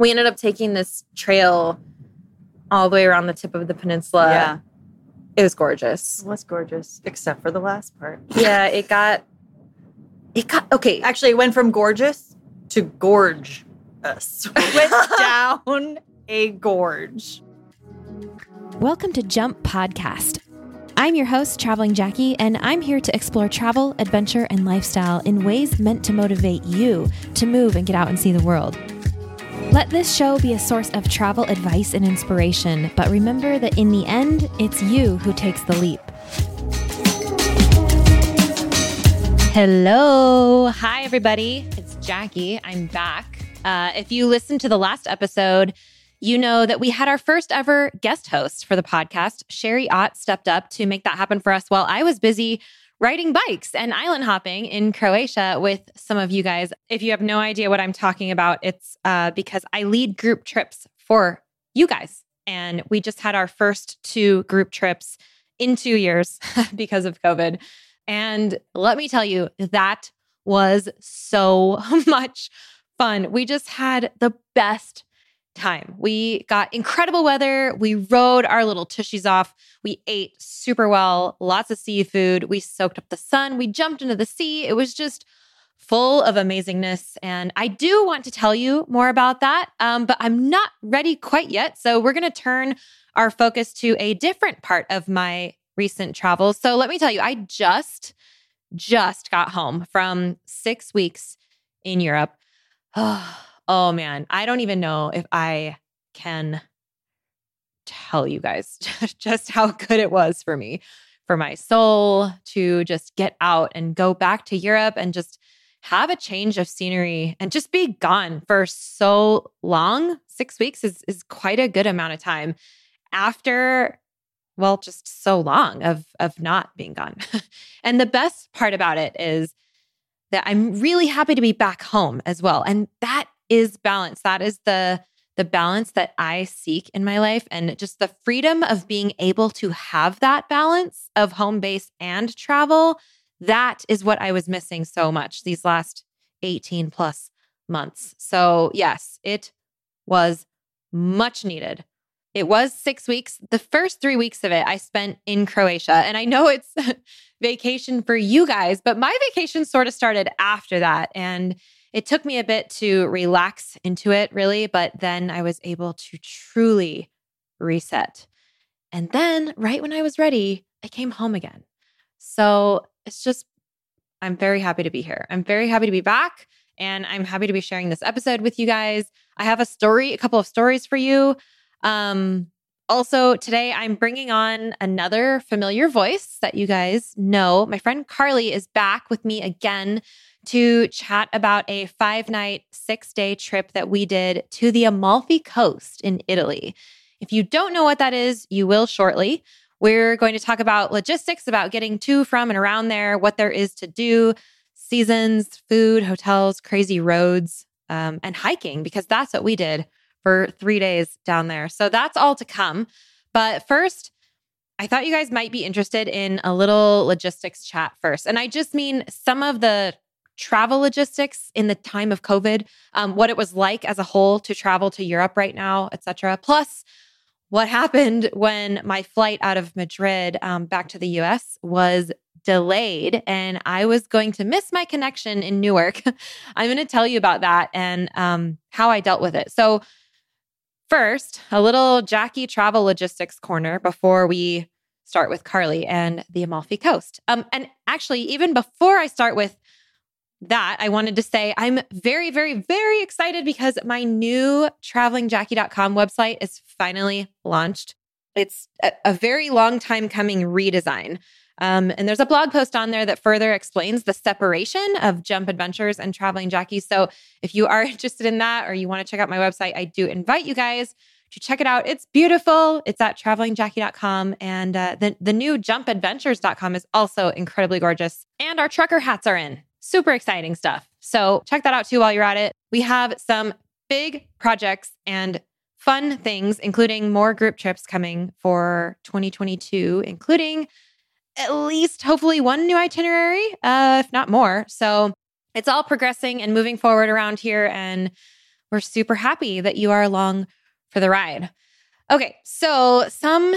We ended up taking this trail all the way around the tip of the peninsula. Yeah. It was gorgeous. It was gorgeous, except for the last part. Yeah, it got it got okay. Actually, it went from gorgeous to gorge us. went down a gorge. Welcome to Jump Podcast. I'm your host, Traveling Jackie, and I'm here to explore travel, adventure, and lifestyle in ways meant to motivate you to move and get out and see the world. Let this show be a source of travel advice and inspiration, but remember that in the end, it's you who takes the leap. Hello. Hi, everybody. It's Jackie. I'm back. Uh, if you listened to the last episode, you know that we had our first ever guest host for the podcast. Sherry Ott stepped up to make that happen for us while I was busy riding bikes and island hopping in Croatia with some of you guys. If you have no idea what I'm talking about, it's uh, because I lead group trips for you guys. And we just had our first two group trips in two years because of COVID. And let me tell you, that was so much fun. We just had the best time. We got incredible weather. We rode our little tushies off. We ate super well, lots of seafood. We soaked up the sun. We jumped into the sea. It was just full of amazingness. And I do want to tell you more about that, um, but I'm not ready quite yet. So we're going to turn our focus to a different part of my recent travels. So let me tell you, I just, just got home from six weeks in Europe. Oh, man, I don't even know if I can tell you guys just how good it was for me, for my soul to just get out and go back to Europe and just have a change of scenery and just be gone for so long. Six weeks is, is quite a good amount of time after well just so long of of not being gone. And the best part about it is that i'm really happy to be back home as well. And that is balance that is the the balance that i seek in my life and just the freedom of being able to have that balance of home base and travel that is what i was missing so much these last 18 plus months so yes it was much needed it was six weeks. The first three weeks of it, I spent in Croatia. And I know it's vacation for you guys, but my vacation sort of started after that. And it took me a bit to relax into it, really. But then I was able to truly reset. And then, right when I was ready, I came home again. So it's just, I'm very happy to be here. I'm very happy to be back. And I'm happy to be sharing this episode with you guys. I have a story, a couple of stories for you. Um, also, today I'm bringing on another familiar voice that you guys know. My friend Carly is back with me again to chat about a five night, six day trip that we did to the Amalfi Coast in Italy. If you don't know what that is, you will shortly. We're going to talk about logistics, about getting to, from, and around there, what there is to do, seasons, food, hotels, crazy roads, um, and hiking, because that's what we did for three days down there. So that's all to come. But first, I thought you guys might be interested in a little logistics chat first. And I just mean some of the travel logistics in the time of COVID, um, what it was like as a whole to travel to Europe right now, et cetera. Plus, what happened when my flight out of Madrid um, back to the US was delayed and I was going to miss my connection in Newark. I'm going to tell you about that and um, how I dealt with it. So, first, a little Jackie travel logistics corner before we start with Carly and the Amalfi Coast. Um, and actually, even before I start with that, I wanted to say I'm very, very, very excited because my new travelingjackie.com website is finally launched. It's a, a very long time coming redesign. Um, and there's a blog post on there that further explains the separation of Jump Adventures and Traveling Jackie. So if you are interested in that or you want to check out my website, I do invite you guys to check it out. It's beautiful. It's at travelingjackie.com. And uh, the, the new jumpadventures.com is also incredibly gorgeous. And our trucker hats are in. Super exciting stuff. So check that out too while you're at it. We have some big projects and fun things, including more group trips coming for 2022, including at least hopefully one new itinerary, uh, if not more. So it's all progressing and moving forward around here. And we're super happy that you are along for the ride. Okay, so some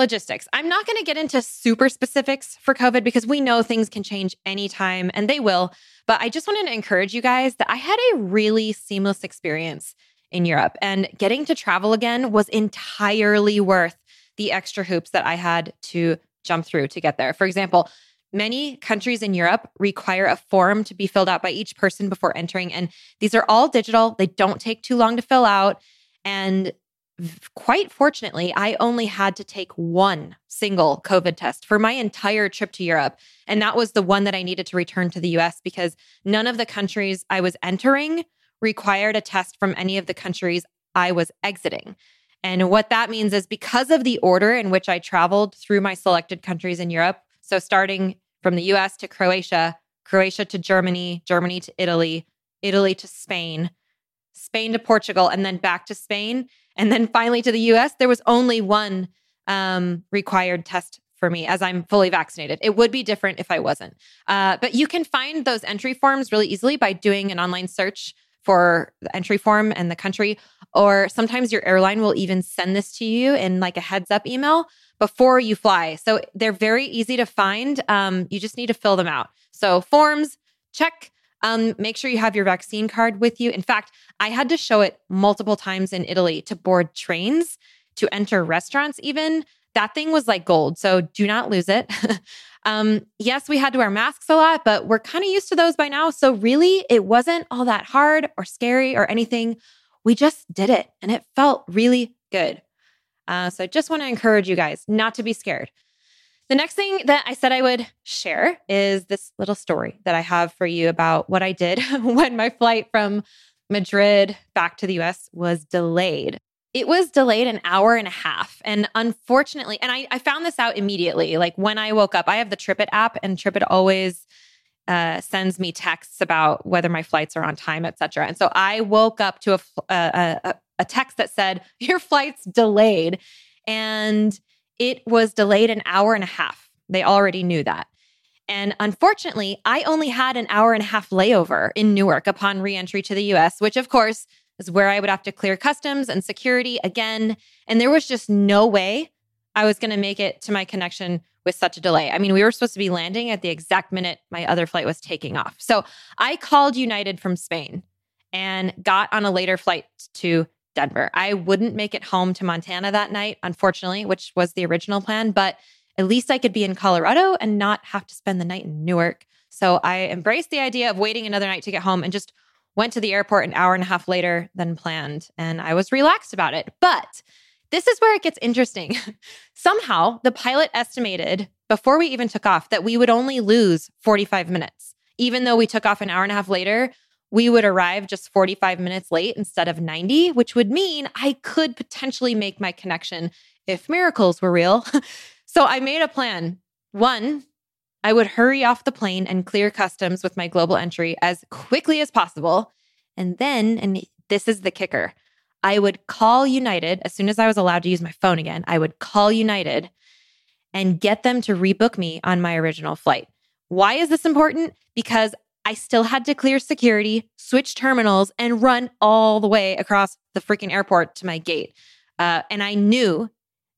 logistics. I'm not going to get into super specifics for COVID because we know things can change anytime and they will. But I just wanted to encourage you guys that I had a really seamless experience in Europe and getting to travel again was entirely worth the extra hoops that I had to jump through to get there. For example, Many countries in Europe require a form to be filled out by each person before entering. And these are all digital. They don't take too long to fill out. And quite fortunately, I only had to take one single COVID test for my entire trip to Europe. And that was the one that I needed to return to the US because none of the countries I was entering required a test from any of the countries I was exiting. And what that means is because of the order in which I traveled through my selected countries in Europe, so starting from the US to Croatia, Croatia to Germany, Germany to Italy, Italy to Spain, Spain to Portugal, and then back to Spain, and then finally to the US, there was only one um, required test for me as I'm fully vaccinated. It would be different if I wasn't. Uh, but you can find those entry forms really easily by doing an online search for the entry form and the country. Or sometimes your airline will even send this to you in like a heads up email before you fly. So they're very easy to find. Um, you just need to fill them out. So forms, check. Um, make sure you have your vaccine card with you. In fact, I had to show it multiple times in Italy to board trains, to enter restaurants, even. That thing was like gold. So do not lose it. um, yes, we had to wear masks a lot, but we're kind of used to those by now. So really, it wasn't all that hard or scary or anything. We just did it and it felt really good. Uh, so I just want to encourage you guys not to be scared. The next thing that I said I would share is this little story that I have for you about what I did when my flight from Madrid back to the US was delayed. It was delayed an hour and a half. And unfortunately, and I, I found this out immediately. Like when I woke up, I have the TripIt app, and TripIt always uh, sends me texts about whether my flights are on time, et cetera. And so I woke up to a, a, a text that said, Your flight's delayed. And it was delayed an hour and a half. They already knew that. And unfortunately, I only had an hour and a half layover in Newark upon reentry to the US, which of course is where I would have to clear customs and security again. And there was just no way I was going to make it to my connection with such a delay. I mean, we were supposed to be landing at the exact minute my other flight was taking off. So I called United from Spain and got on a later flight to Denver. I wouldn't make it home to Montana that night, unfortunately, which was the original plan, but at least I could be in Colorado and not have to spend the night in Newark. So I embraced the idea of waiting another night to get home and just went to the airport an hour and a half later than planned. And I was relaxed about it. But this is where it gets interesting. Somehow, the pilot estimated before we even took off that we would only lose 45 minutes. Even though we took off an hour and a half later, we would arrive just 45 minutes late instead of 90, which would mean I could potentially make my connection if miracles were real. so I made a plan. One, I would hurry off the plane and clear customs with my global entry as quickly as possible. And then, and this is the kicker, I would call United as soon as I was allowed to use my phone again. I would call United and get them to rebook me on my original flight. Why is this important? Because I still had to clear security, switch terminals, and run all the way across the freaking airport to my gate. Uh, and I knew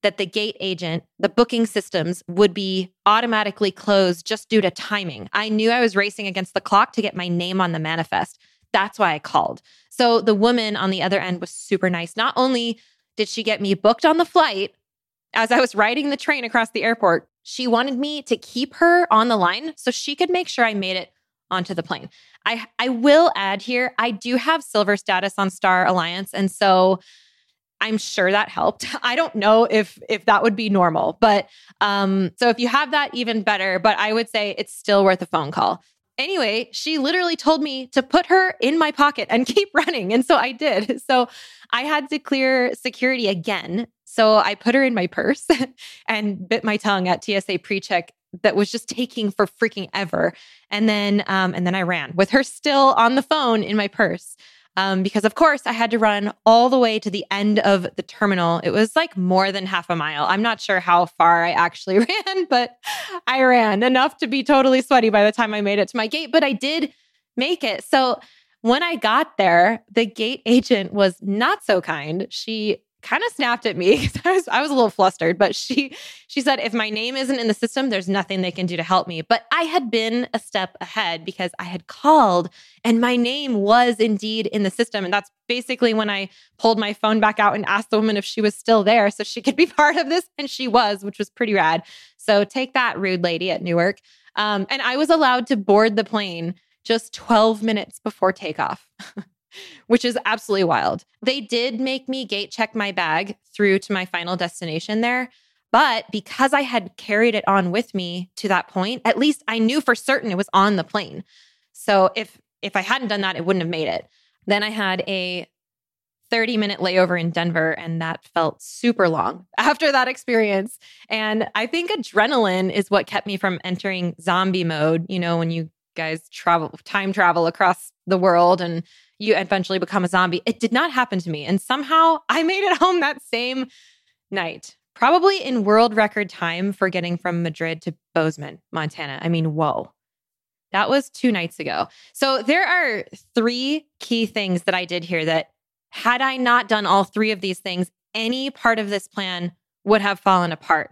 that the gate agent, the booking systems would be automatically closed just due to timing. I knew I was racing against the clock to get my name on the manifest. That's why I called. So the woman on the other end was super nice. Not only did she get me booked on the flight as I was riding the train across the airport, she wanted me to keep her on the line so she could make sure I made it onto the plane. I I will add here, I do have silver status on Star Alliance and so I'm sure that helped. I don't know if if that would be normal, but um so if you have that even better, but I would say it's still worth a phone call. Anyway, she literally told me to put her in my pocket and keep running. And so I did. So I had to clear security again. So I put her in my purse and bit my tongue at TSA pre-check that was just taking for freaking ever. And then um, and then I ran with her still on the phone in my purse um, because of course I had to run all the way to the end of the terminal. It was like more than half a mile. I'm not sure how far I actually ran, but I ran enough to be totally sweaty by the time I made it to my gate, but I did make it. So when I got there, the gate agent was not so kind. She kind of snapped at me because I was I was a little flustered, but she she said if my name isn't in the system, there's nothing they can do to help me. But I had been a step ahead because I had called and my name was indeed in the system. And that's basically when I pulled my phone back out and asked the woman if she was still there so she could be part of this. And she was, which was pretty rad. So take that, rude lady at Newark. Um, and I was allowed to board the plane just 12 minutes before takeoff. which is absolutely wild. They did make me gate check my bag through to my final destination there. But because I had carried it on with me to that point, at least I knew for certain it was on the plane. So if if I hadn't done that, it wouldn't have made it. Then I had a 30 minute layover in Denver, and that felt super long after that experience. And I think adrenaline is what kept me from entering zombie mode. You know, when you guys travel, time travel across the world and you eventually become a zombie. It did not happen to me. And somehow I made it home that same night, probably in world record time for getting from Madrid to Bozeman, Montana. I mean, whoa. That was two nights ago. So there are three key things that I did here that had I not done all three of these things, any part of this plan would have fallen apart.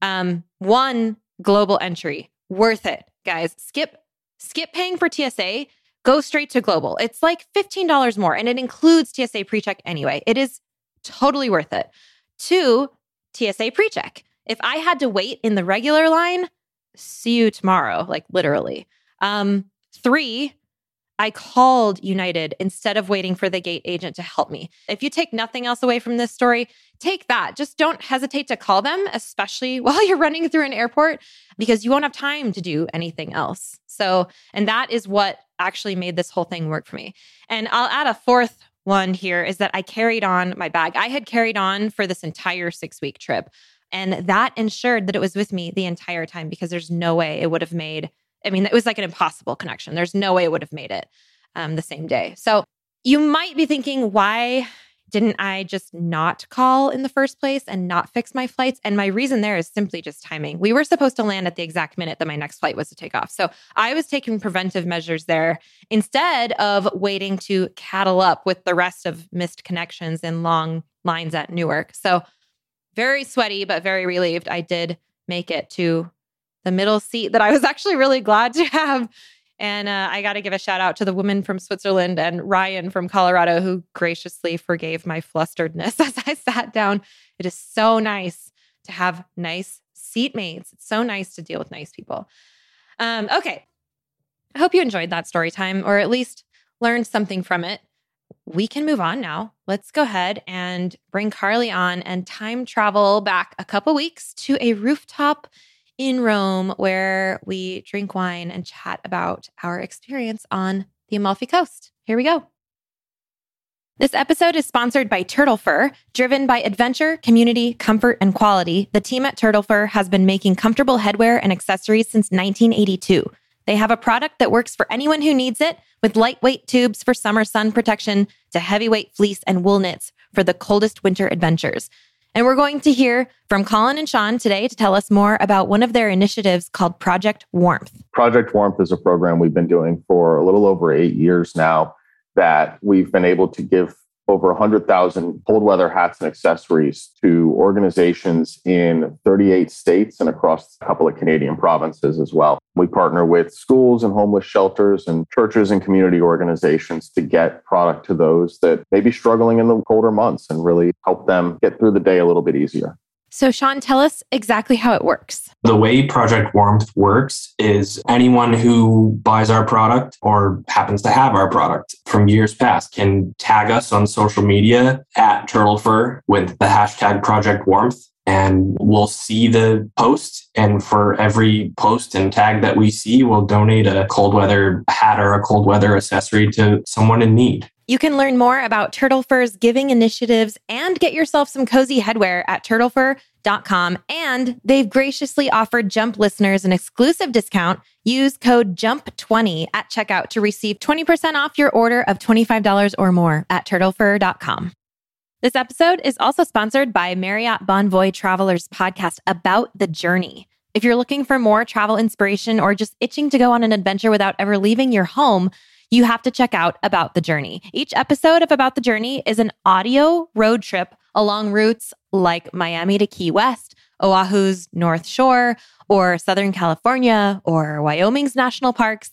Um, one, global entry, worth it, guys. Skip, skip paying for TSA go straight to global. It's like $15 more and it includes TSA PreCheck anyway. It is totally worth it. Two, TSA PreCheck. If I had to wait in the regular line, see you tomorrow, like literally. Um, three, I called United instead of waiting for the gate agent to help me. If you take nothing else away from this story, take that. Just don't hesitate to call them, especially while you're running through an airport, because you won't have time to do anything else. So, and that is what actually made this whole thing work for me. And I'll add a fourth one here is that I carried on my bag. I had carried on for this entire six week trip. And that ensured that it was with me the entire time because there's no way it would have made I mean, it was like an impossible connection. There's no way it would have made it um, the same day. So you might be thinking, why didn't I just not call in the first place and not fix my flights? And my reason there is simply just timing. We were supposed to land at the exact minute that my next flight was to take off. So I was taking preventive measures there instead of waiting to cattle up with the rest of missed connections and long lines at Newark. So very sweaty, but very relieved. I did make it to the middle seat that I was actually really glad to have. And uh, I got to give a shout out to the woman from Switzerland and Ryan from Colorado who graciously forgave my flusteredness as I sat down. It is so nice to have nice seatmates. It's so nice to deal with nice people. Um, okay. I hope you enjoyed that story time or at least learned something from it. We can move on now. Let's go ahead and bring Carly on and time travel back a couple weeks to a rooftop in Rome where we drink wine and chat about our experience on the Amalfi Coast. Here we go. This episode is sponsored by Turtle Fur. Driven by adventure, community, comfort, and quality, the team at Turtle Fur has been making comfortable headwear and accessories since 1982. They have a product that works for anyone who needs it, with lightweight tubes for summer sun protection to heavyweight fleece and wool knits for the coldest winter adventures. And we're going to hear from Colin and Sean today to tell us more about one of their initiatives called Project Warmth. Project Warmth is a program we've been doing for a little over eight years now that we've been able to give over 100,000 cold weather hats and accessories to organizations in 38 states and across a couple of Canadian provinces as well. We partner with schools and homeless shelters and churches and community organizations to get product to those that may be struggling in the colder months and really help them get through the day a little bit easier. So, Sean, tell us exactly how it works. The way Project Warmth works is anyone who buys our product or happens to have our product from years past can tag us on social media at Turtlefur with the hashtag Project Warmth. And we'll see the post. And for every post and tag that we see, we'll donate a cold weather hat or a cold weather accessory to someone in need. You can learn more about Turtle Fur's giving initiatives and get yourself some cozy headwear at turtlefur.com. And they've graciously offered Jump listeners an exclusive discount. Use code JUMP20 at checkout to receive 20% off your order of $25 or more at turtlefur.com. This episode is also sponsored by Marriott Bonvoy Travelers podcast about the journey. If you're looking for more travel inspiration or just itching to go on an adventure without ever leaving your home, you have to check out About the Journey. Each episode of About the Journey is an audio road trip along routes like Miami to Key West, Oahu's North Shore, or Southern California, or Wyoming's national parks.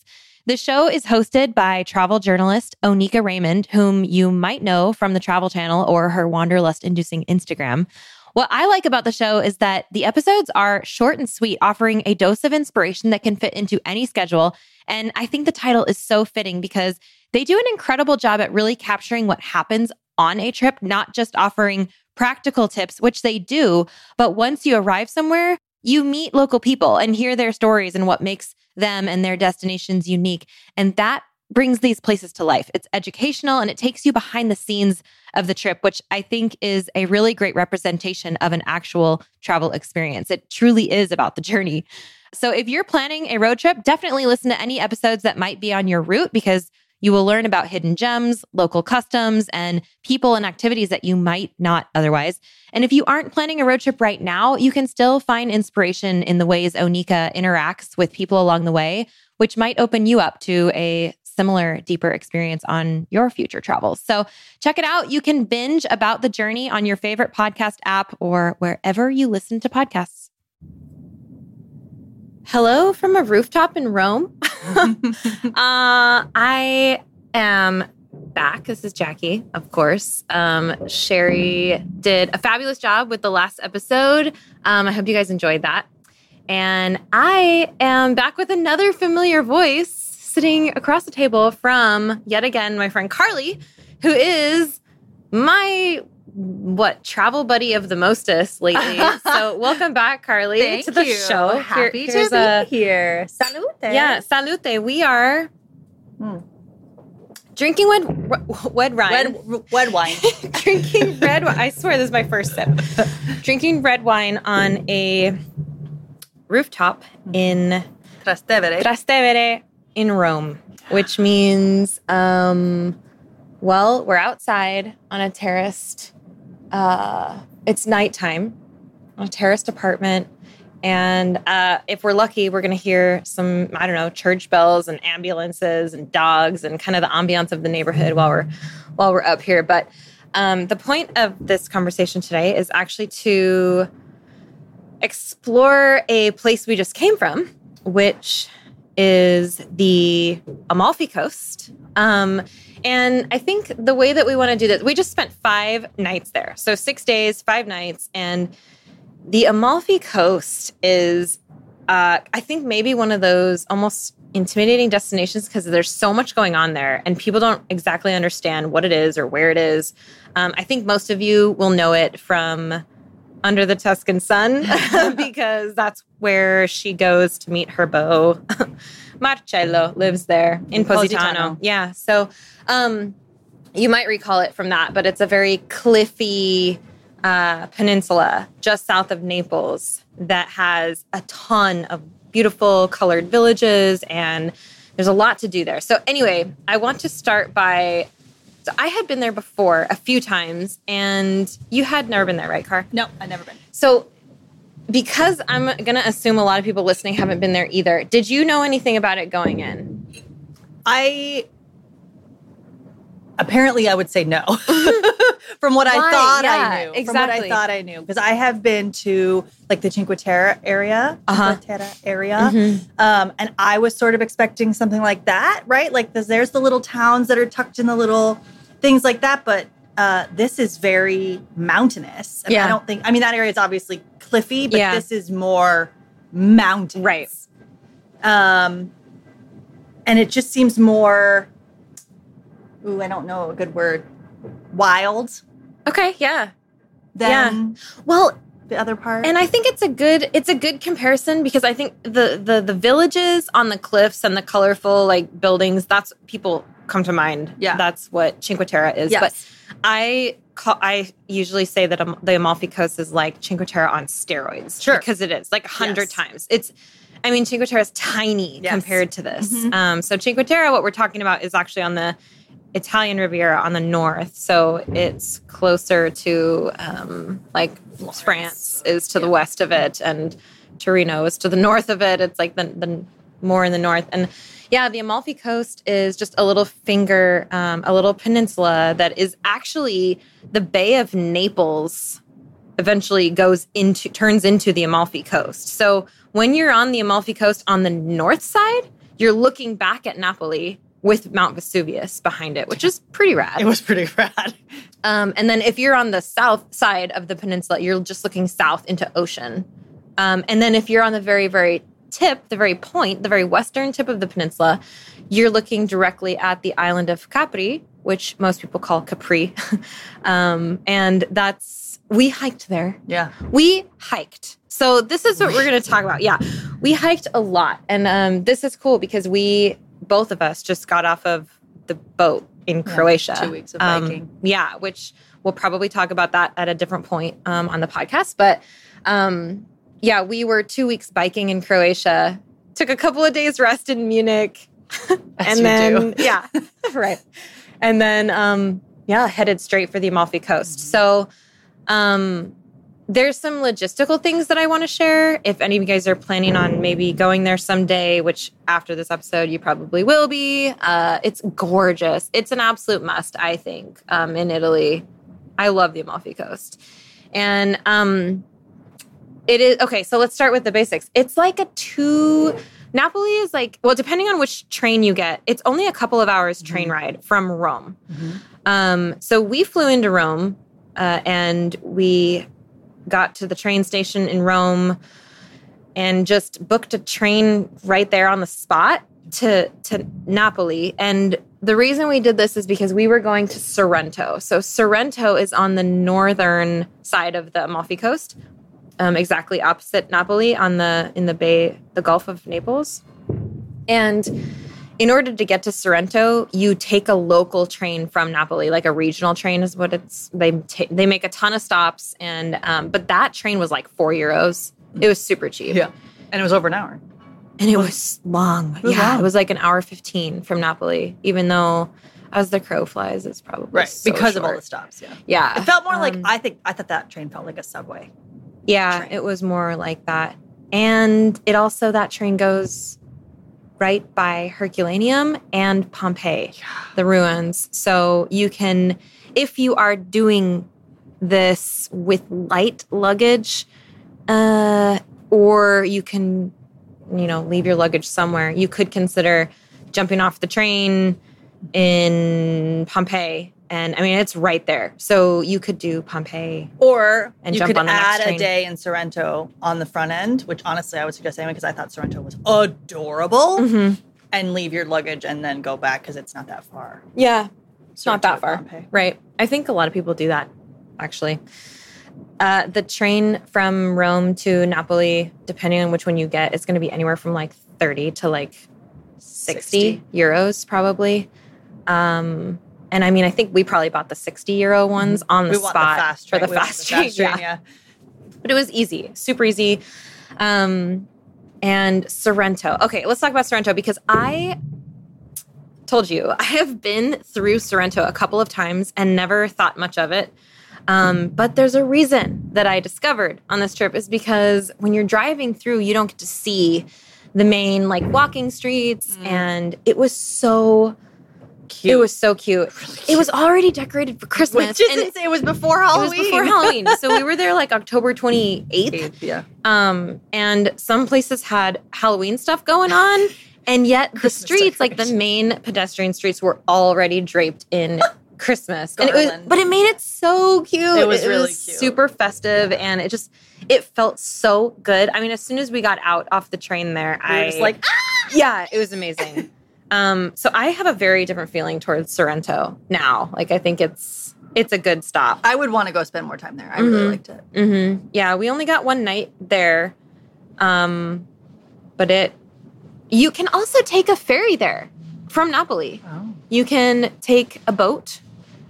The show is hosted by travel journalist Oneika Raymond, whom you might know from the Travel Channel or her wanderlust inducing Instagram. What I like about the show is that the episodes are short and sweet, offering a dose of inspiration that can fit into any schedule. And I think the title is so fitting because they do an incredible job at really capturing what happens on a trip, not just offering practical tips, which they do. But once you arrive somewhere, you meet local people and hear their stories and what makes them and their destinations unique. And that brings these places to life. It's educational and it takes you behind the scenes of the trip, which I think is a really great representation of an actual travel experience. It truly is about the journey. So if you're planning a road trip, definitely listen to any episodes that might be on your route because you will learn about hidden gems, local customs, and people and activities that you might not otherwise. And if you aren't planning a road trip right now, you can still find inspiration in the ways Oneika interacts with people along the way, which might open you up to a similar, deeper experience on your future travels. So check it out. You can binge about the journey on your favorite podcast app or wherever you listen to podcasts. Hello from a rooftop in Rome. uh, I am back. This is Jackie, of course. Um, Sherry did a fabulous job with the last episode. Um, I hope you guys enjoyed that. And I am back with another familiar voice sitting across the table from yet again my friend Carly, who is my what travel buddy of the mostest lately. so welcome back, Carly, Thank to the you. show. Happy Here- to here's be a- here. Salute. Yeah, salute. We are Hmm. drinking red, red wine. Red, red wine. drinking red wine. I swear this is my first sip. drinking red wine on a rooftop in Trastevere. Trastevere in Rome, which means, um, well, we're outside on a terraced. Uh, it's nighttime on a terraced apartment, and uh, if we're lucky, we're going to hear some I don't know church bells and ambulances and dogs and kind of the ambiance of the neighborhood while we're while we're up here. But um, the point of this conversation today is actually to explore a place we just came from, which is the Amalfi Coast. Um, and I think the way that we want to do this, we just spent five nights there. So six days, five nights. And the Amalfi Coast is, uh, I think, maybe one of those almost intimidating destinations because there's so much going on there and people don't exactly understand what it is or where it is. Um, I think most of you will know it from Under the Tuscan Sun because that's where she goes to meet her beau. Marcello lives there in Positano. Positano. Yeah. So um, you might recall it from that, but it's a very cliffy uh, peninsula just south of Naples that has a ton of beautiful colored villages and there's a lot to do there. So, anyway, I want to start by So I had been there before a few times, and you had never been there, right, Car? No, I've never been. So, because I'm going to assume a lot of people listening haven't been there either, did you know anything about it going in? I apparently I would say no. From what I thought Yeah, I knew. From what exactly. I thought I knew. Because I have been to like the Cinque Terre area. Uh-huh. Cinque Terre area. Um, and I was sort of expecting something like that, right? Like there's, there's the little towns that are tucked in the little things like that. But uh, this is very mountainous. And Yeah. I don't think I mean that area is obviously cliffy, but Yeah. this is more mountains. Right. Um, and it just seems more. Ooh, I don't know a good word. Wild Okay, yeah. than Well, the other part. and I think it's a good it's a good comparison because I think the the the villages on the cliffs and the colorful like buildings that's people come to mind. Yeah. that's what Cinque Terre is. Yes. But I call, I usually say that um, the Amalfi Coast is like Cinque Terre on steroids. Sure. because it is like a hundred Yes. times. It's I mean Cinque Terre is tiny Yes. compared to this. Mhm. Um, so Cinque Terre, what we're talking about is actually on the Italian Riviera on the north. So it's closer to um, like France is to the west of it, and Torino is to the north of it. It's like the, the more in the north. And yeah, the Amalfi Coast is just a little finger, um, a little peninsula that is actually the Bay of Naples eventually goes into turns into the Amalfi Coast. So when you're on the Amalfi Coast on the north side, you're looking back at Napoli with Mount Vesuvius behind it, which is pretty rad. it was pretty rad. Um, and then if you're on the south side of the peninsula, you're just looking south into ocean. Um, and then if you're on the very, very tip, the very point, the very western tip of the peninsula, you're looking directly at the island of Capri, which most people call Capri. um, and that's, we hiked there. Yeah. We hiked. So this is what we're going to talk about. Yeah, we hiked a lot, and um, this is cool because we both of us just got off of the boat in Croatia. two weeks of Um, biking. yeah, which we'll probably talk about that at a different point um, on the podcast. But um, yeah, we were two weeks biking in Croatia. Took a couple of days rest in Munich, and then do. yeah, right, and then um, yeah, headed straight for the Amalfi Coast. So. Um, there's some logistical things that I want to share. If any of you guys are planning on maybe going there someday, which after this episode you probably will be, uh, it's gorgeous. It's an absolute must, I think, um, in Italy. I love the Amalfi Coast. And um, it is okay. So let's start with the basics. It's like a two. Napoli is like, well, depending on which train you get, it's only a couple of hours train ride from Rome. Um, so we flew into Rome uh, and we got to the train station in Rome and just booked a train right there on the spot to to Napoli. And the reason we did this is because we were going to Sorrento. So Sorrento is on the northern side of the Amalfi Coast, um, exactly opposite Napoli on the in the Bay, the Gulf of Naples. And in order to get to Sorrento, you take a local train from Napoli, like a regional train is what it's. They ta- they make a ton of stops, and um, but that train was like four euros. It was super cheap, Yeah. And it was over an hour. and it was long. was yeah, long. it was like an hour fifteen from Napoli, even though as the crow flies, it's probably so because of all the stops. Yeah. Yeah, It felt more like Um, I think I thought that train felt like a subway. Yeah, train. it was more like that. And it also, that train goes right by Herculaneum and Pompeii, the ruins. So you can, if you are doing this with light luggage, uh, or you can, you know, leave your luggage somewhere, you could consider jumping off the train in Pompeii. And I mean, it's right there. So you could do Pompeii Or And you jump could on the next add a day in Sorrento on the front end, which honestly I would suggest anyway because I thought Sorrento was adorable, Mhm. and leave your luggage and then go back because it's not that far. Yeah, it's not that far. Pompeii. Right. I think a lot of people do that, actually. Uh, the train from Rome to Napoli, depending on which one you get, it's going to be anywhere from like 30 to like 60, 60. euros, probably. Um, and I mean, I think we probably bought the 60 euro ones on the we spot the fast for the We want fast train. yeah. yeah. But it was easy, super easy. Um, and Sorrento. Okay, let's talk about Sorrento because I told you, I have been through Sorrento a couple of times and never thought much of it. Um, but there's a reason that I discovered on this trip is because when you're driving through, you don't get to see the main like walking streets, and it was so Cute. It was so cute. It was already decorated for Christmas. Which is and insane. It was before it was Halloween. before Halloween. so we were there like October 28th. Yeah. Um, and some places had Halloween stuff going on. And yet the Christmas streets, like the main pedestrian streets, were already draped in Christmas. And it was, but it made it so cute. It was really cute. super festive and it just it felt so good. I mean, as soon as we got out off the train there, We I was like, yeah, it was amazing. Um, so I have a very different feeling towards Sorrento now. Like I think it's it's a good stop. I would want to go spend more time there. I really Mhm. liked it. hmm Yeah, we only got one night there, um, but it. You can also take a ferry there from Napoli. Oh. You can take a boat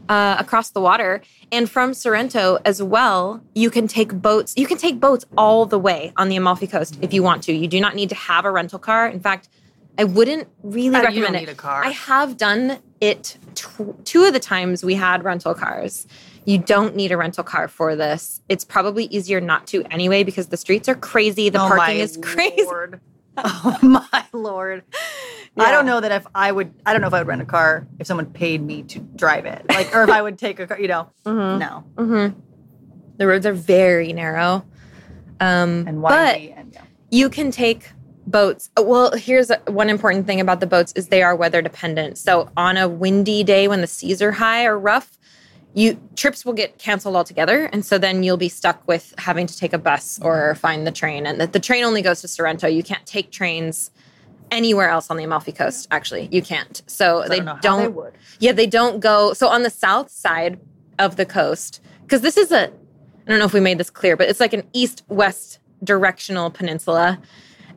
uh, across the water, and from Sorrento as well. You can take boats. You can take boats all the way on the Amalfi Coast if you want to. You do not need to have a rental car. In fact, I wouldn't really Uh, you recommend don't it. need a car. I have done it tw- two of the times we had rental cars. You don't need a rental car for this. It's probably easier not to anyway because the streets are crazy. The Oh parking is crazy. Lord. Oh my lord. I don't know that if I would I don't know if I would rent a car if someone paid me to drive it. Like or if I would take a car, you know. Mhm. No. Mm-hmm. The roads are very narrow. Um, And but and yeah. you can take boats. uh, Well, here's one important thing about the boats is they are weather dependent. So on a windy day when the seas are high or rough, you trips will get canceled altogether, and so then you'll be stuck with having to take a bus or find the train. And the, the train only goes to Sorrento. You can't take trains anywhere else on the Amalfi Coast. Actually, you can't. So I they don't don't. they. Yeah, they don't go. So on the south side of the coast, because this is a, I don't know if we made this clear, but it's like an east west directional peninsula.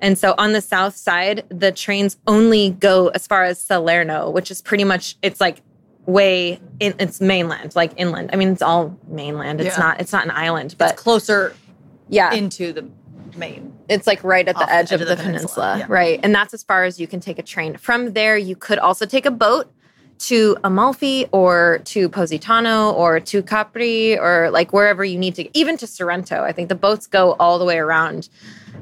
And so on the south side, the trains only go as far as Salerno, which is pretty much, it's like way in, it's mainland, like inland. I mean, it's all mainland. It's Yeah. not, it's not an island, but It's closer yeah, into the main. it's like right at the edge, of, the, peninsula, peninsula, yeah. right? And that's as far as you can take a train. From there, you could also take a boat to Amalfi or to Positano or to Capri or like wherever you need to, even to Sorrento. I think the boats go all the way around.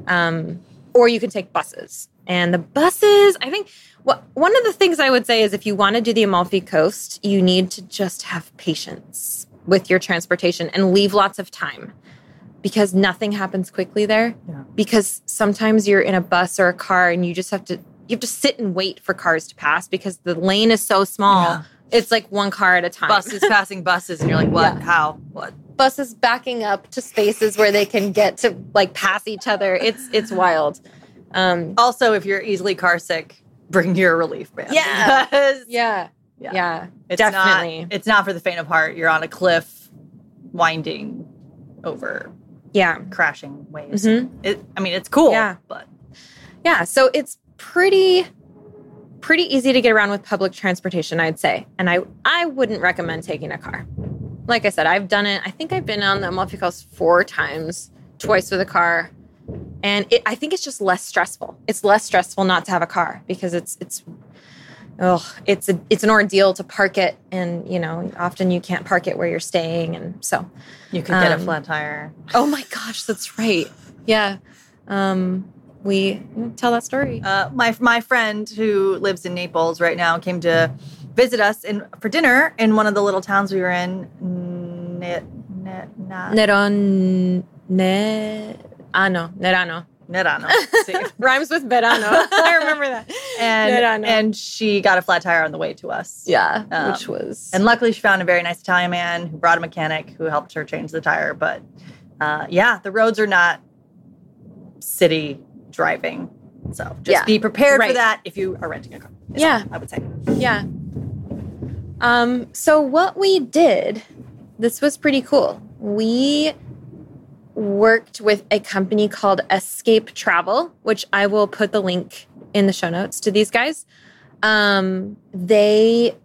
Um, or you can take buses. And the buses, I think what one of the things I would say is if you want to do the Amalfi Coast, you need to just have patience with your transportation and leave lots of time because nothing happens quickly there. Yeah. Because sometimes you're in a bus or a car and you just have to you have to sit and wait for cars to pass because the lane is so small. Yeah. It's like one car at a time. Buses passing buses and you're like, what? Yeah. How? What? Buses backing up to spaces where they can get to like pass each other. It's it's wild. Um Also, if you're easily car sick, bring your relief band. Yeah. Yeah. Yeah. Yeah. It's definitely. Not, it's not for the faint of heart. You're on a cliff, winding over yeah. crashing waves. Mhm. It, I mean, it's cool. Yeah. But Yeah, so it's pretty pretty easy to get around with public transportation, I'd say. And I I wouldn't recommend taking a car. Like I said, I've done it. I think I've been on the Amalfi Coast four times, twice with a car. And it, I think it's just less stressful. It's less stressful not to have a car because it's it's oh, it's a it's an ordeal to park it and you know, often you can't park it where you're staying and so you could get a Um, flat tire. Oh my gosh, that's right. Yeah. Um we tell that story. Uh, my my friend who lives in Naples right now came to visit us in for dinner in one of the little towns we were in. Ne, ne, na, Neron ne ah no Nerano Nerano. See. rhymes with verano. I remember that. and Nerano. and she got a flat tire on the way to us. yeah, Um, which was And luckily, she found a very nice Italian man who brought a mechanic who helped her change the tire. But uh, yeah, the roads are not city driving. So just Yeah, be prepared for that if you are renting a car. Yeah. all I would say. yeah. Um. So what we did, this was pretty cool. We worked with a company called S-Cape Travel, which I will put the link in the show notes to these guys. Um, they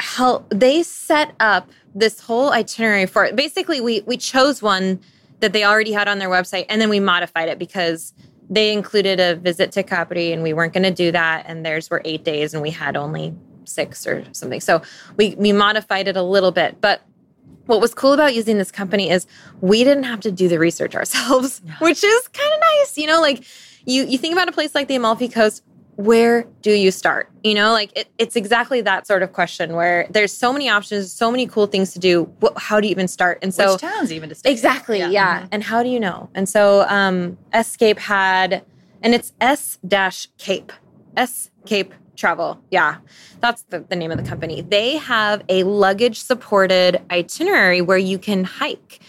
help. They set up this whole itinerary for it. Basically, we we chose one that they already had on their website, and then we modified it because they included a visit to Capri, and we weren't going to do that. And theirs were eight days, and we had only six or something. So we we modified it a little bit, but. What was cool about using this company is we didn't have to do the research ourselves, which is kind of nice. You know, like you you think about a place like the Amalfi Coast, where do you start? You know, like it, it's exactly that sort of question where there's so many options, so many cool things to do. What, how do you even start? And so Which towns even to stay? Exactly. Yeah. And how do you know? And so um S-Cape had and it's S dash Cape. S Cape Travel. Yeah. That's the, the name of the company. They have a luggage supported itinerary where you can hike.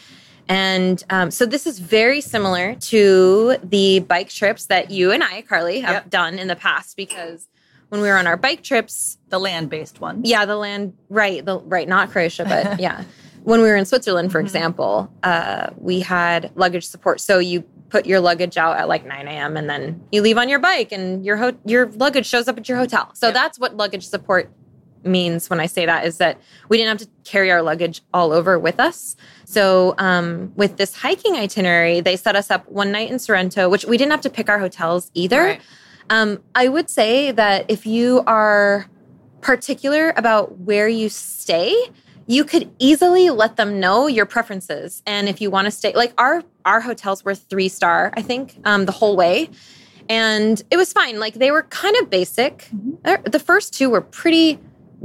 And um, so this is very similar to the bike trips that you and I, Carly, have Yep. done in the past because when we were on our bike trips, The land based one. yeah, the land, right, the right, not Croatia, but yeah. When we were in Switzerland, Mm-hmm. for example, uh, we had luggage support. So you put your luggage out at like 9 a.m. and then you leave on your bike, and your ho- your luggage shows up at your hotel. So Yep. that's what luggage support means when I say that is that we didn't have to carry our luggage all over with us. So um, with this hiking itinerary, they set us up one night in Sorrento, which we didn't have to pick our hotels either. Right. Um, I would say that if you are particular about where you stay, you could easily let them know your preferences. And if you want to stay, like our our hotels were three star, I think, um, the whole way, and it was fine. Like they were kind of basic. Uh, The first two were pretty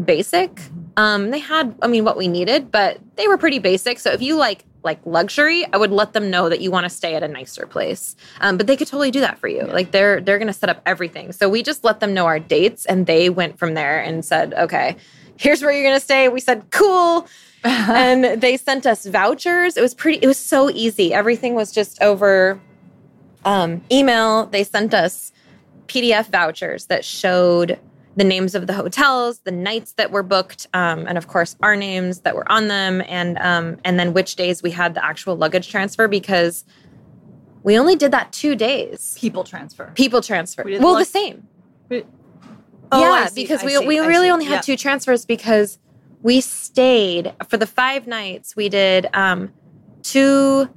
basic. Um, they had, I mean, what we needed, but they were pretty basic. So if you like like luxury, I would let them know that you want to stay at a nicer place. Um, but they could totally do that for you. Like they're they're going to set up everything. So we just let them know our dates, and they went from there and said, okay, here's where you're going to stay. We said, cool. and they sent us vouchers. It was pretty. It was so easy. Everything was just over um, email. They sent us PDF vouchers that showed the names of the hotels, the nights that were booked, um, and of course our names that were on them, and um, and then which days we had the actual luggage transfer because we only did that two days. People transfer. People transfer. We Well, lug- the same. Oh, yeah, because I we see, we I really see. only had Yeah. two transfers because we stayed for the five nights. We did um, two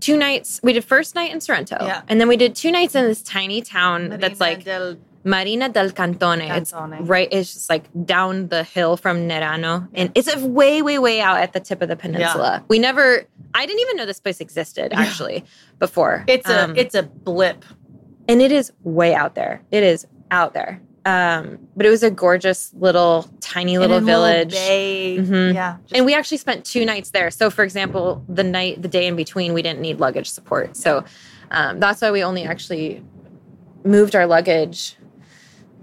two nights. We did first night in Sorrento, Yeah. and then we did two nights in this tiny town that's like del- Marina del Cantone. It's right. It's just like down the hill from Nerano, and it's a way, way, way out at the tip of the peninsula. We never. I didn't even know this place existed actually before. it's a Um, it's a blip. and it is way out there. It is out there. Um, but it was a gorgeous little, tiny little village. bay. Mhm. Yeah. just- and we actually spent two nights there. So, for example, the night, the day in between, we didn't need luggage support. So um, that's why we only actually moved our luggage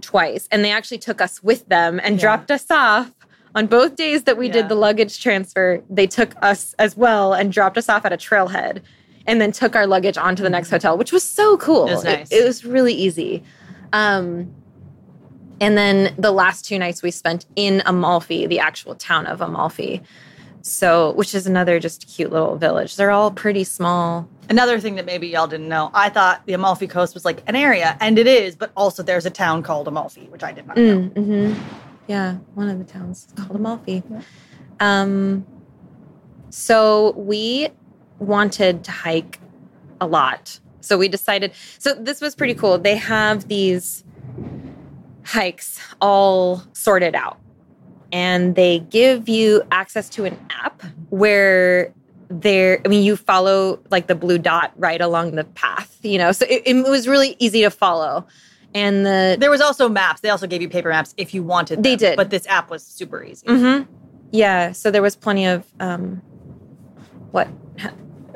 twice. And they actually took us with them and Yeah. dropped us off on both days that we Yeah. did the luggage transfer. They took us as well and dropped us off at a trailhead and then took our luggage onto the next hotel, which was so cool. It was nice. It, was really easy. Um, and then the last two nights we spent in Amalfi, the actual town of Amalfi. So, which is another just cute little village. They're all pretty small. Another thing that maybe y'all didn't know, I thought the Amalfi Coast was like an area, and it is, but also there's a town called Amalfi, which I did not know. Mm, hmm Yeah, one of the towns is called Amalfi. Um, so we wanted to hike a lot. So we decided. So this was pretty cool. They have these hikes all sorted out, and they give you access to an app where there. I mean, you follow like the blue dot right along the path. You know, so it, it was really easy to follow. And the There was also maps. They also gave you paper maps if you wanted. They did. but this app was super easy. Mm-hmm. Yeah. So there was plenty of um, what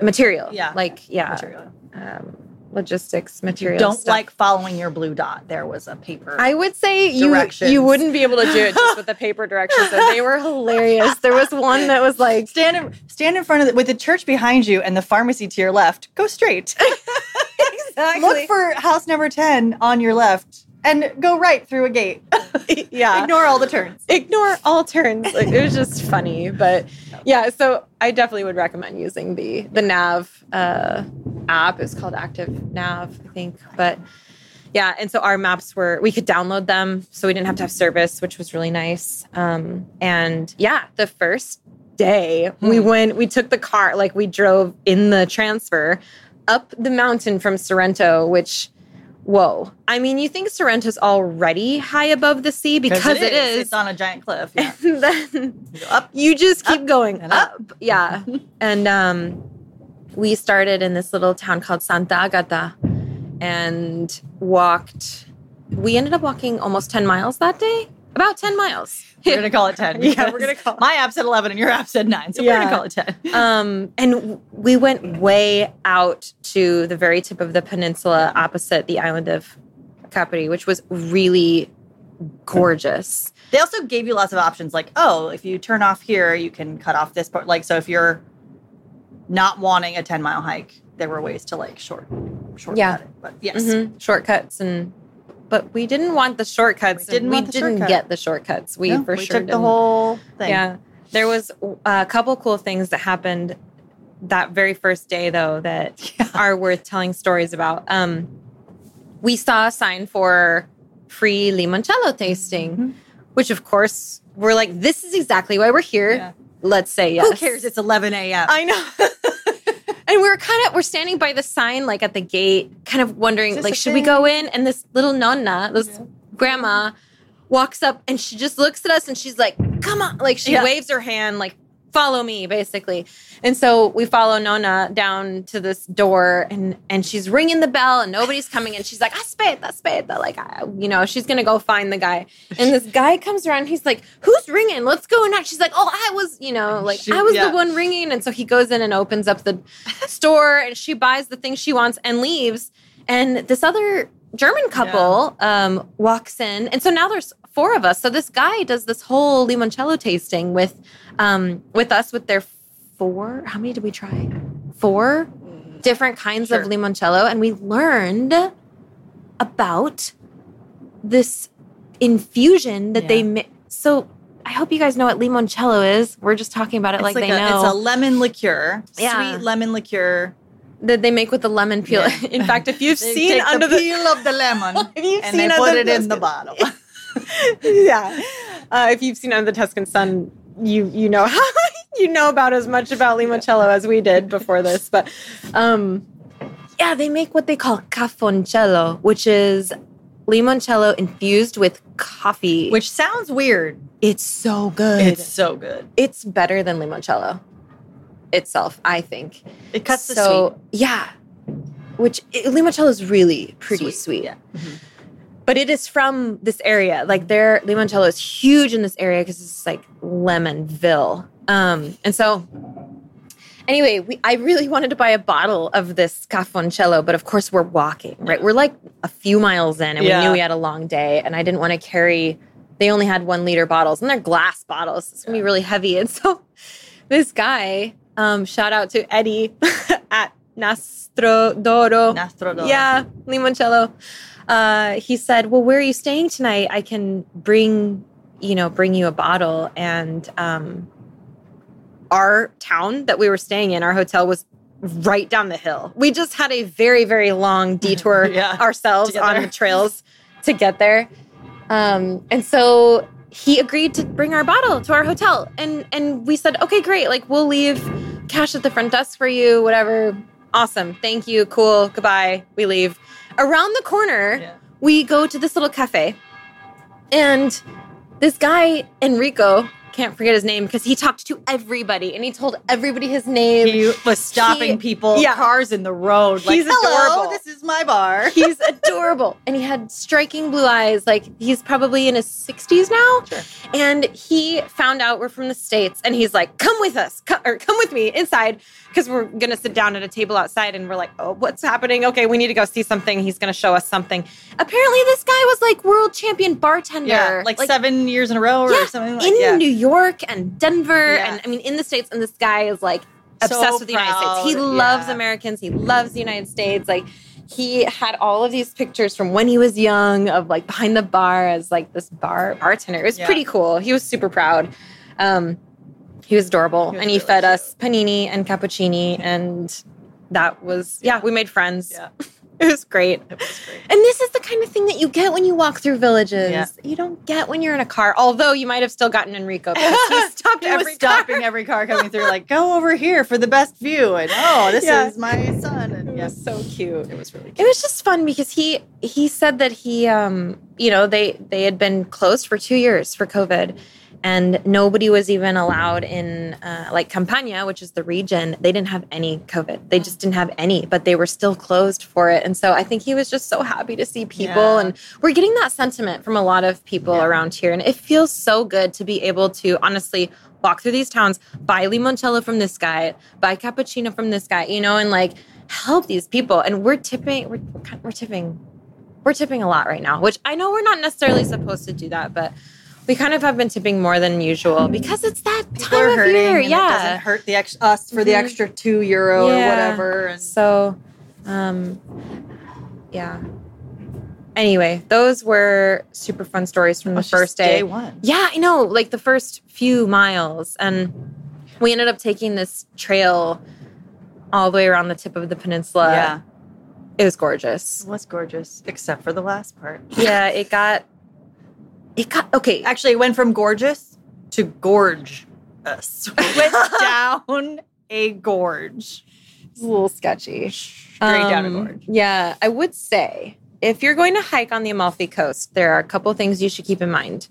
material? Yeah. Like yeah, Material. Um, logistics material. don't stuff. like following your blue dot. There was a paper. I would say you you wouldn't be able to do it just with the paper directions. And they were hilarious. There was one that was like stand in, stand in front of the, with the church behind you and the pharmacy to your left. Go straight. exactly. Look for house number ten on your left and go right through a gate. yeah. Ignore all the turns. ignore all turns. Like it was just funny, but yeah. So I definitely would recommend using the the Nav uh, app. It was called Active Nav, I think. But yeah, and so our maps were we could download them, so we didn't have to have service, which was really nice. Um, and yeah, the first day we went, we took the car, like we drove in the transfer up the mountain from Sorrento, which whoa. I mean, you think Sorrento's already high above the sea because it is. It's on a giant cliff. Yeah. and then up. you just keep going up. up. Yeah. and um, we started in this little town called Santa Agata and walked. We ended up walking almost 10 miles that day. About 10 miles. We're gonna call it ten. Yeah, we're gonna call it- my app said eleven and your app said nine, so we're gonna call it ten. um, and we went way out to the very tip of the peninsula opposite the island of Capri, which was really gorgeous. They also gave you lots of options, like, oh, if you turn off here, you can cut off this part. Like, so if you're not wanting a ten mile hike, there were ways to like short, shortcut Yeah. it. But yes, Mhm. Shortcuts and but we didn't want the shortcuts. We didn't the didn't shortcut. get the shortcuts. We No, for we sure took the didn't. whole thing. Yeah. There was a couple cool things that happened that very first day though that are worth telling stories about. Um we saw a sign for free limoncello tasting, Mm-hmm. which of course we're like, this is exactly why we're here. Yeah. Let's say yes. Who cares? It's eleven a.m. I know. and we were kind of we're standing by the sign like at the gate, kind of wondering like a should we go in? And this little nonna, this grandma, walks up and she just looks at us and she's like, "Come on!" Like she Yeah. waves her hand like. Follow me, basically, and so we follow Nona down to this door, and and she's ringing the bell, and nobody's coming, and she's like, "Aspetta, aspetta," like I, you know, she's gonna go find the guy, and this guy comes around, he's like, "Who's ringing? Let's go in." She's like, "Oh, I was, you know, like She- I was yeah. the one ringing," and so he goes in and opens up the store, and she buys the thing she wants and leaves, and this other German couple um, walks in, and so now there's four of us. So this guy does this whole limoncello tasting with um, with us with their four. How many did we try? Four different kinds of limoncello, and we learned about this infusion that they Yeah. mix. So I hope you guys know what limoncello is. We're just talking about it It's like, they a, know It's a lemon liqueur, Yeah. sweet lemon liqueur. that they make with the lemon peel. Yeah. In fact, if you've They seen under the the, peel of the lemon If you've and they put it in the bottle. yeah. Uh, if you've seen Under the Tuscan Sun, you you know how you know about as much about limoncello as we did before this. But um, yeah, they make what they call cafoncello, which is limoncello infused with coffee. Which sounds weird. it's so good. It's so good. it's better than limoncello itself, I think. It cuts the so, sweet. Yeah. Which it, limoncello is really pretty Sweet, sweet. yeah. But it is from this area. Like their limoncello is huge in this area because it's like Lemonville. Um, and so anyway, we, I really wanted to buy a bottle of this cafoncello, but of course we're walking, right? We're like a few miles in and Yeah. we knew we had a long day and I didn't want to carry they only had one liter bottles and they're glass bottles. It's gonna be really heavy. And so this guy, um, shout out to Eddie at Nastro d'Oro. Nastro d'Oro. Yeah, limoncello. Uh, he said, "Well, where are you staying tonight? I can bring, you know, bring you a bottle." And um, our town that we were staying in, our hotel was right down the hill. We just had a very, very long detour Yeah, ourselves on the trails to get there. Um, and so he agreed to bring our bottle to our hotel, and and we said, "Okay, great. Like we'll leave cash at the front desk for you. Whatever. Awesome. Thank you. Cool. Goodbye. We leave." Around the corner, Yeah. we go to this little cafe, and this guy Enrico can't forget his name because he talked to everybody and he told everybody his name. He was stopping He- people, yeah. cars in the road. Like, He's Hello, adorable. this is my bar. He's adorable. And he had striking blue eyes. Like he's probably in his 60s now. Sure. And he found out we're from the States and he's like, come with us, co- or come with me inside because we're going to sit down at a table outside. And we're like, oh, what's happening? Okay, we need to go see something. He's going to show us something. Apparently, this guy was like world champion bartender. Yeah, like, seven years in a row or yeah, something like in yeah. New York and Denver, Yeah. and I mean in the states. And this guy is like So obsessed with the United States. He proud, loves. Americans. He loves the United States. Like he had all of these pictures from when he was young of like behind the bar as like this bar bartender. It was pretty cool. He was super proud. Um, he was adorable, He was and he fed cute. us panini and cappuccini, and that was yeah. We made friends. Yeah. It was great. It was great. And this is the kind of thing that you get when you walk through villages. Yeah. You don't get when you're in a car. Although you might have still gotten Enrico because he stopped He every was stopping car. every car coming through, like, go over here for the best view. And oh, this Yeah. is my son. And It yeah, was so cute. it was really It was just fun because he he said that he um you know they they had been closed for two years for COVID, and nobody was even allowed in uh, like Campania, which is the region. They didn't have any COVID. They just didn't have any, but they were still closed for it. And so I think he was just so happy to see people, Yeah. and we're getting that sentiment from a lot of people Yeah. around here, and it feels so good to be able to honestly walk through these towns, buy limoncello from this guy, buy cappuccino from this guy, you know, and like help these people. And we're tipping, we're, we're we're tipping, we're tipping a lot right now, which I know we're not necessarily supposed to do that, but we kind of have been tipping more than usual because it's that People time of year. and It doesn't hurt the ex- us for the Mhm. extra two euro or whatever. And So, um, yeah. Anyway, those were super fun stories from the It's just first day. day one. Yeah, I know, like the first few miles. And we ended up taking this trail all the way around the tip of the peninsula. yeah, It was gorgeous. it was gorgeous, except for the last part. Yeah, it got, it got, okay. Actually, it went from gorgeous to gorge us. We went down a gorge. It's a little sketchy. Straight down a Um, gorge. Yeah, I would say if you're going to hike on the Amalfi Coast, there are a couple things you should keep in mind.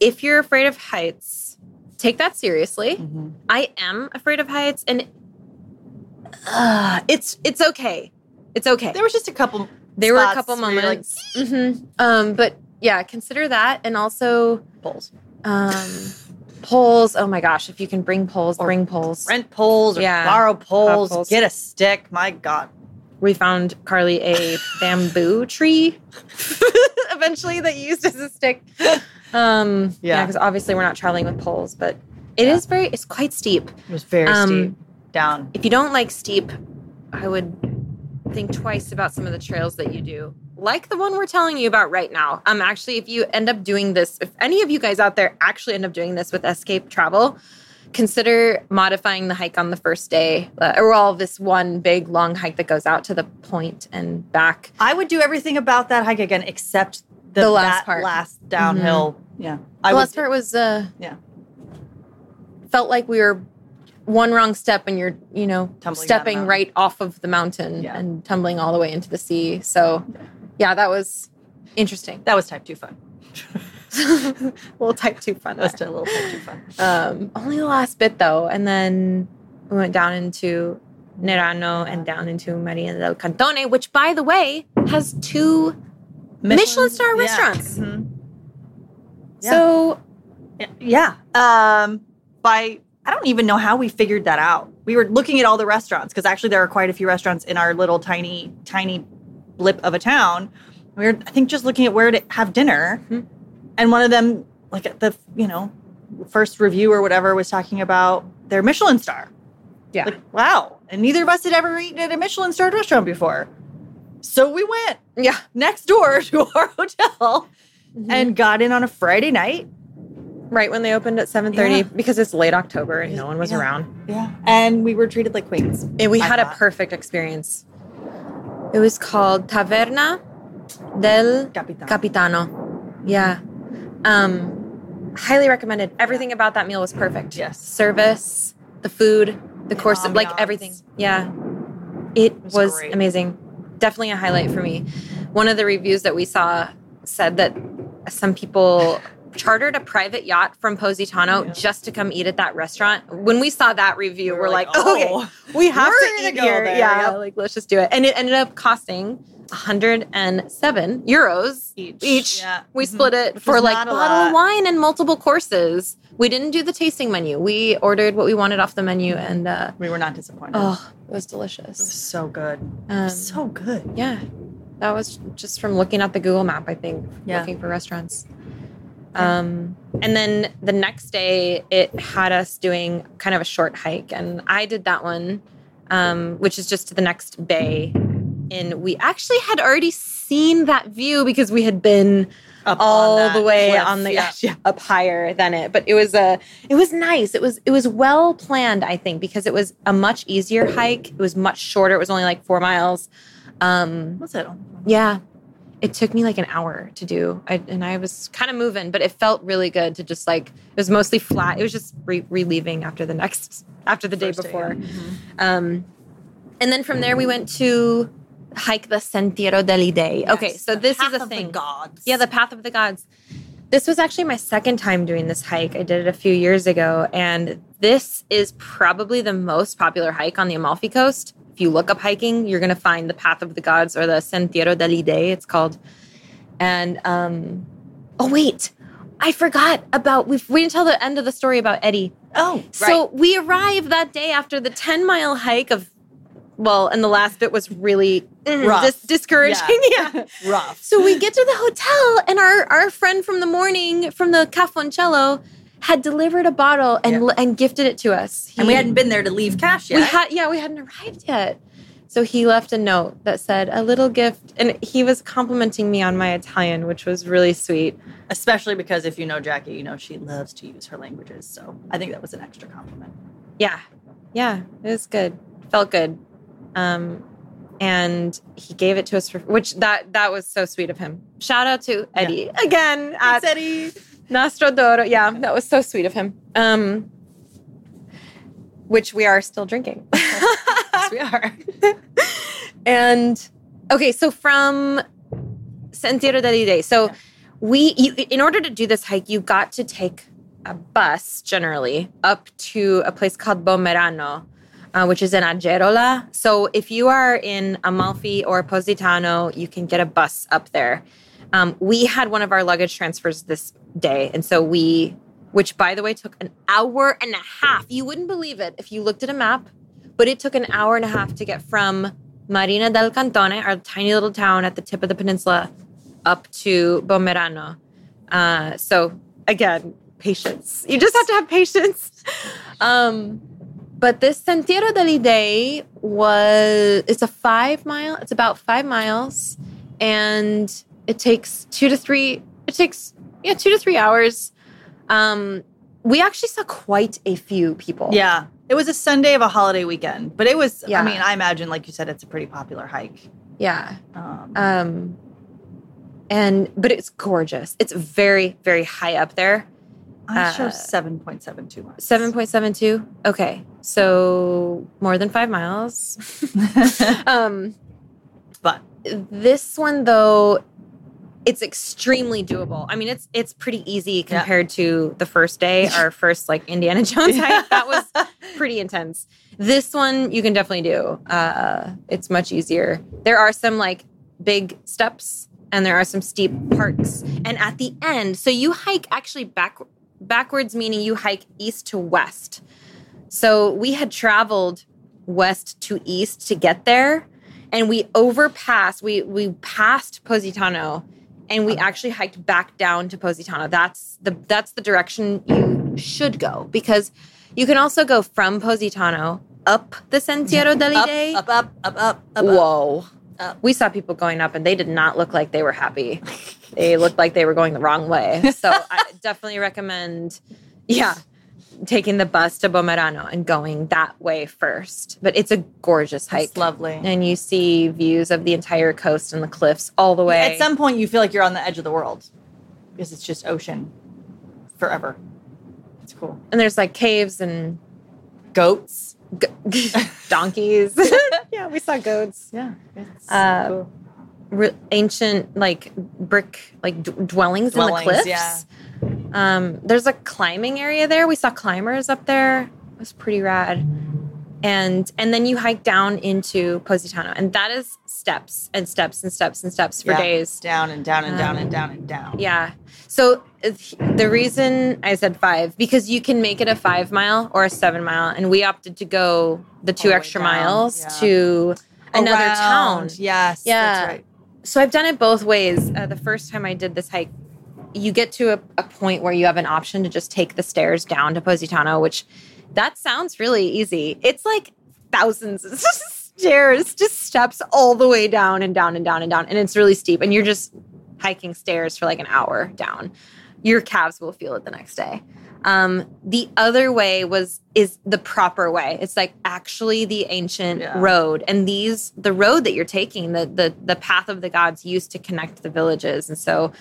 If you're afraid of heights, take that seriously. Mm-hmm. I am afraid of heights, and uh, it's it's okay. It's okay. There was just a couple. There were a couple you're like, moments. Mhm. Um, but yeah, consider that, and also poles, um, poles. Oh my gosh, if you can bring poles, Or bring poles. rent poles, or Yeah. borrow poles, poles. get a stick. My God, we found Carly a bamboo tree eventually that used as a stick. Um, yeah, Yeah. because obviously we're not traveling with poles, but it is Yeah. very, it's quite steep. it was very Um, steep. Down. If you don't like steep, I would think twice about some of the trails that you do. Like the one we're telling you about right now. Um, actually, if you end up doing this, if any of you guys out there actually end up doing this with S-Cape Travel, consider modifying the hike on the first day, uh, or all this one big long hike that goes out to the point and back. I would do everything about that hike again, except the, The last part. Mm-hmm. last downhill. Yeah, I the would. last part was uh Yeah. felt like we were one wrong step and you're you know Tumbling stepping right off of the mountain Yeah. and tumbling all the way into the sea so yeah that was interesting That was type two fun. a little type 2 fun That was a little type two fun. um only the last bit though and then we went down into Nerano and down into Marina del Cantone which by the way has two Michelin star yeah. restaurants. Mhm. Yeah. so Yeah. Um, by I don't even know how we figured that out. We were looking at all the restaurants because actually there are quite a few restaurants in our little tiny, tiny blip of a town. We were, I think, just looking at where to have dinner, Mhm. and one of them, like the you know first review or whatever, was talking about their Michelin star. yeah Like, wow! And neither of us had ever eaten at a Michelin starred restaurant before, so we went yeah next door to our hotel Mm-hmm. and got in on a Friday night. Right when they opened at 7.30 Yeah. because it's late october and no one was Yeah. around. Yeah, and we were treated like queens. and we I had a perfect experience. It was called taverna del Capitano. capitano. Yeah. Um highly recommended. Everything about that meal was perfect. Yes. service the food the course like everything. Yeah. It was was, amazing. Definitely a highlight for me. One of the reviews that we saw said that some people chartered a private yacht from Positano Yeah. just to come eat at that restaurant. When we saw that review, We we're, were like, like, oh, okay, we have to eat go here. there, Yeah, like let's just do it. And it ended up costing 107 euros Each, each. yeah. We Mhm. split it Which for like bottle of wine and multiple courses. We didn't do the tasting menu. We ordered what we wanted off the menu, and uh, We were not disappointed. oh, it was It was delicious. so good. Um, so good. yeah, that was just from looking at the Google map, I think, Yeah. looking for restaurants. Um, and then the next day, it had us doing kind of a short hike, and I did that one, um, which is just to the next bay. And we actually had already seen that view because we had been Up all the way cliff, on the yeah. yeah, up higher than it. But it was a it was nice. It was it was well planned, I think, because it was a much easier hike. It was much shorter. It was only like four miles. Um, Was it? yeah, it took me like an hour to do, I, and I was kind of moving, but it felt really good to just like it was mostly flat. It was just re- relieving after the next after the day First day, before. yeah. Um, and then from there we went to hike the Sentiero degli Dei. okay, so this path is a of the thing. gods. Yeah, the path of the gods. This was actually my second time doing this hike. I did it a few years ago, and this is probably the most popular hike on the Amalfi Coast. If you look up hiking, you're going to find the Path of the Gods or the Sentiero degli Dei, it's called. And um, oh wait, I forgot about we. We didn't tell the end of the story about Eddie. Oh, So we arrived that day after the 10 mile hike of, well, and the last bit was really mm, Rough. dis- discouraging. Yeah. right. rough. So we get to the hotel, and our, our friend from the morning from the Cafoncello had delivered a bottle and Yeah. and gifted it to us. and we hadn't been there to leave cash yet. we had yeah, we hadn't arrived yet. So he left a note that said a little gift, and he was complimenting me on my Italian, which was really sweet. Especially because if you know Jackie, you know she loves to use her languages. So I think that was an extra compliment. Yeah, yeah, it was good. Felt good. Um, and he gave it to us for which that that was so sweet of him. Shout out to Eddie again at Eddie. Nastro d'Oro. Yeah, that was so sweet of him. Um, which we are still drinking. Yes, we are. and okay, so from Sentiero degli Dei. So Yeah. we, you, in order to do this hike, you got to take a bus generally up to a place called Bomerano, uh, which is in Agerola. So if you are in Amalfi or Positano, you can get a bus up there. Um, we had one of our luggage transfers this day, and so we, which by the way took an hour and a half. You wouldn't believe it if you looked at a map, but it took an hour and a half to get from Marina del Cantone, our tiny little town at the tip of the peninsula, up to Bomerano. Uh, so again, patience. You just have to have patience. Um, but this Sentiero degli Dei was it's a five mile. It's about five miles, and it takes two to three. It takes yeah two to three hours. Um, we actually saw quite a few people. Yeah. It was a Sunday of a holiday weekend, but it was, Yeah. I mean, I imagine, like you said, it's a pretty popular hike. yeah. Um, Um, and but it's gorgeous. It's very very high up there. I uh, show 7.72 miles. Seven point seven two. Okay, so more than five miles. um, But this one though, it's extremely doable. I mean, it's it's pretty easy compared to the first day, our first like Indiana Jones hike. That was pretty intense. This one you can definitely do. Uh, it's much easier. There are some like big steps and there are some steep parts. And at the end, so you hike actually back backwards, meaning you hike east to west. So we had traveled west to east to get there, and we overpassed. We we passed Positano, and we actually hiked back down to Positano. That's the that's the direction you should go because you can also go from Positano up the Sentiero degli Dei. up, up, up, up, up, up. Whoa. Up. Uh, we saw people going up and they did not look like they were happy. they looked like they were going the wrong way. So I definitely recommend, yeah, taking the bus to Bomerano and going that way first. But it's a gorgeous hike. It's lovely. And you see views of the entire coast and the cliffs all the way. At some point, you feel like you're on the edge of the world because it's just ocean forever. It's cool. and there's like caves and Goats. G- donkeys. yeah, we saw goats. Yeah. It's Uh, cool. re- ancient like brick like d- dwellings, Dwellings, in the cliffs. yeah. Um, there's a climbing area there. We saw climbers up there. It was pretty rad. And and then you hike down into Positano, and that is steps and steps and steps and steps for Yeah. days. Down and down and down Um, and down and down. Yeah. So the reason I said five because you can make it a five mile or a seven mile, and we opted to go the two extra miles yeah. to another town. Around. Yes. Yeah. That's right. So I've done it both ways. Uh, the first time I did this hike, you get to a, a point where you have an option to just take the stairs down to Positano, which that sounds really easy. It's like thousands of stairs, just steps all the way down and down and down and down. And it's really steep. And you're just hiking stairs for like an hour down. Your calves will feel it the next day. Um, the other way was is the proper way. It's like actually the ancient Yeah. road, and these the road that you're taking, the the the path of the gods used to connect the villages, and so.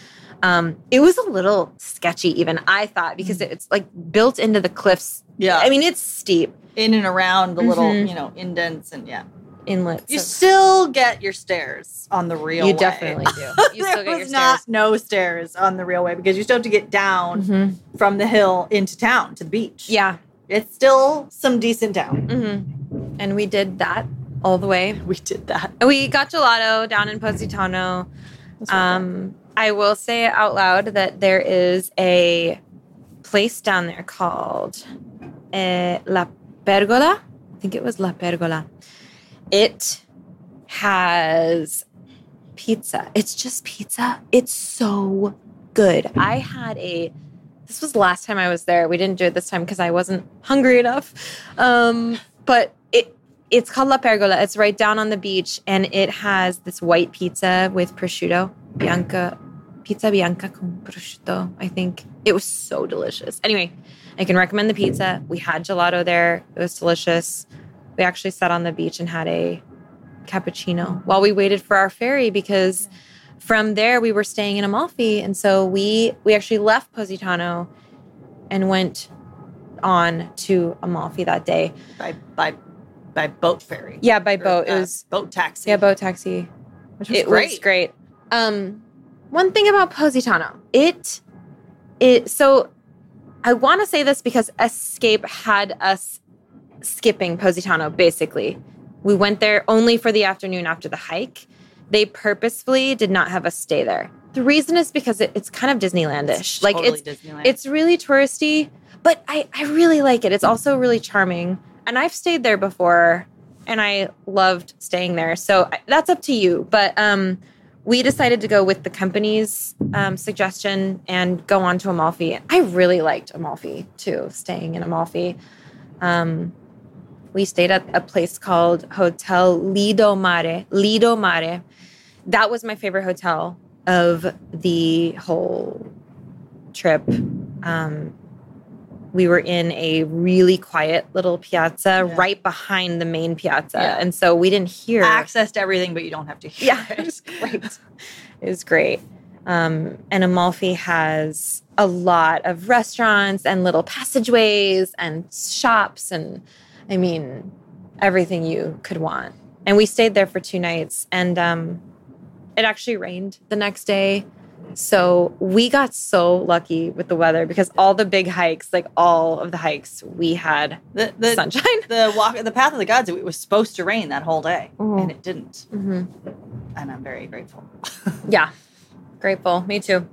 Um, it was a little sketchy, even I thought, because it's like built into the cliffs. Yeah. I mean, it's steep in and around the little, Mhm. you know, indents and yeah. Inlets. You so- still get your stairs on the real You way. definitely do. You there still get your was not stairs. no stairs on the real way because you still have to get down Mhm. from the hill into town to the beach. Yeah. It's still some decent town. hmm And we did that all the way. We did that. We got gelato down in Positano. Um, I will say out loud that there is a place down there called uh, La Pergola. I think it was La Pergola. It has pizza. It's just pizza. It's so good. I had a. This was the last time I was there. We didn't do it this time because I wasn't hungry enough. Um, but it it's called La Pergola. It's right down on the beach, and it has this white pizza with prosciutto, bianca, pizza bianca con prosciutto. I think it was so delicious. Anyway, I can recommend the pizza. We had gelato there. It was delicious. We actually sat on the beach and had a cappuccino while we waited for our ferry because from there we were staying in Amalfi, and so we we actually left Positano and went on to Amalfi that day. By by by boat ferry. Yeah, by Or, boat. It uh, was boat taxi. yeah, boat taxi. which was it great. was great. Um, one thing about Positano, it it so I want to say this because S-Cape had us skipping Positano. Basically, we went there only for the afternoon after the hike. They purposefully did not have us stay there. The reason is because it, it's kind of Disneylandish. like totally it's Disneyland. it's really touristy, but I, I really like it. It's also really charming. And I've stayed there before and I loved staying there. So that's up to you. But um, we decided to go with the company's um, suggestion and go on to Amalfi. I really liked Amalfi too, staying in Amalfi. Um, we stayed at a place called Hotel Lido Mare. Lido Mare. That was my favorite hotel of the whole trip. Um, we were in a really quiet little piazza Yeah. right behind the main piazza. Yeah. And so we didn't hear access to everything, but you don't have to hear yeah, it was great. It was great. Um, and Amalfi has a lot of restaurants and little passageways and shops and I mean everything you could want. And we stayed there for two nights and um, it actually rained the next day. So we got so lucky with the weather because all the big hikes, like all of the hikes, we had The, the, sunshine. the walk, the path of the gods. It was supposed to rain that whole day, Mhm. and it didn't. Mhm. And I'm very grateful. Yeah. Grateful. Me too.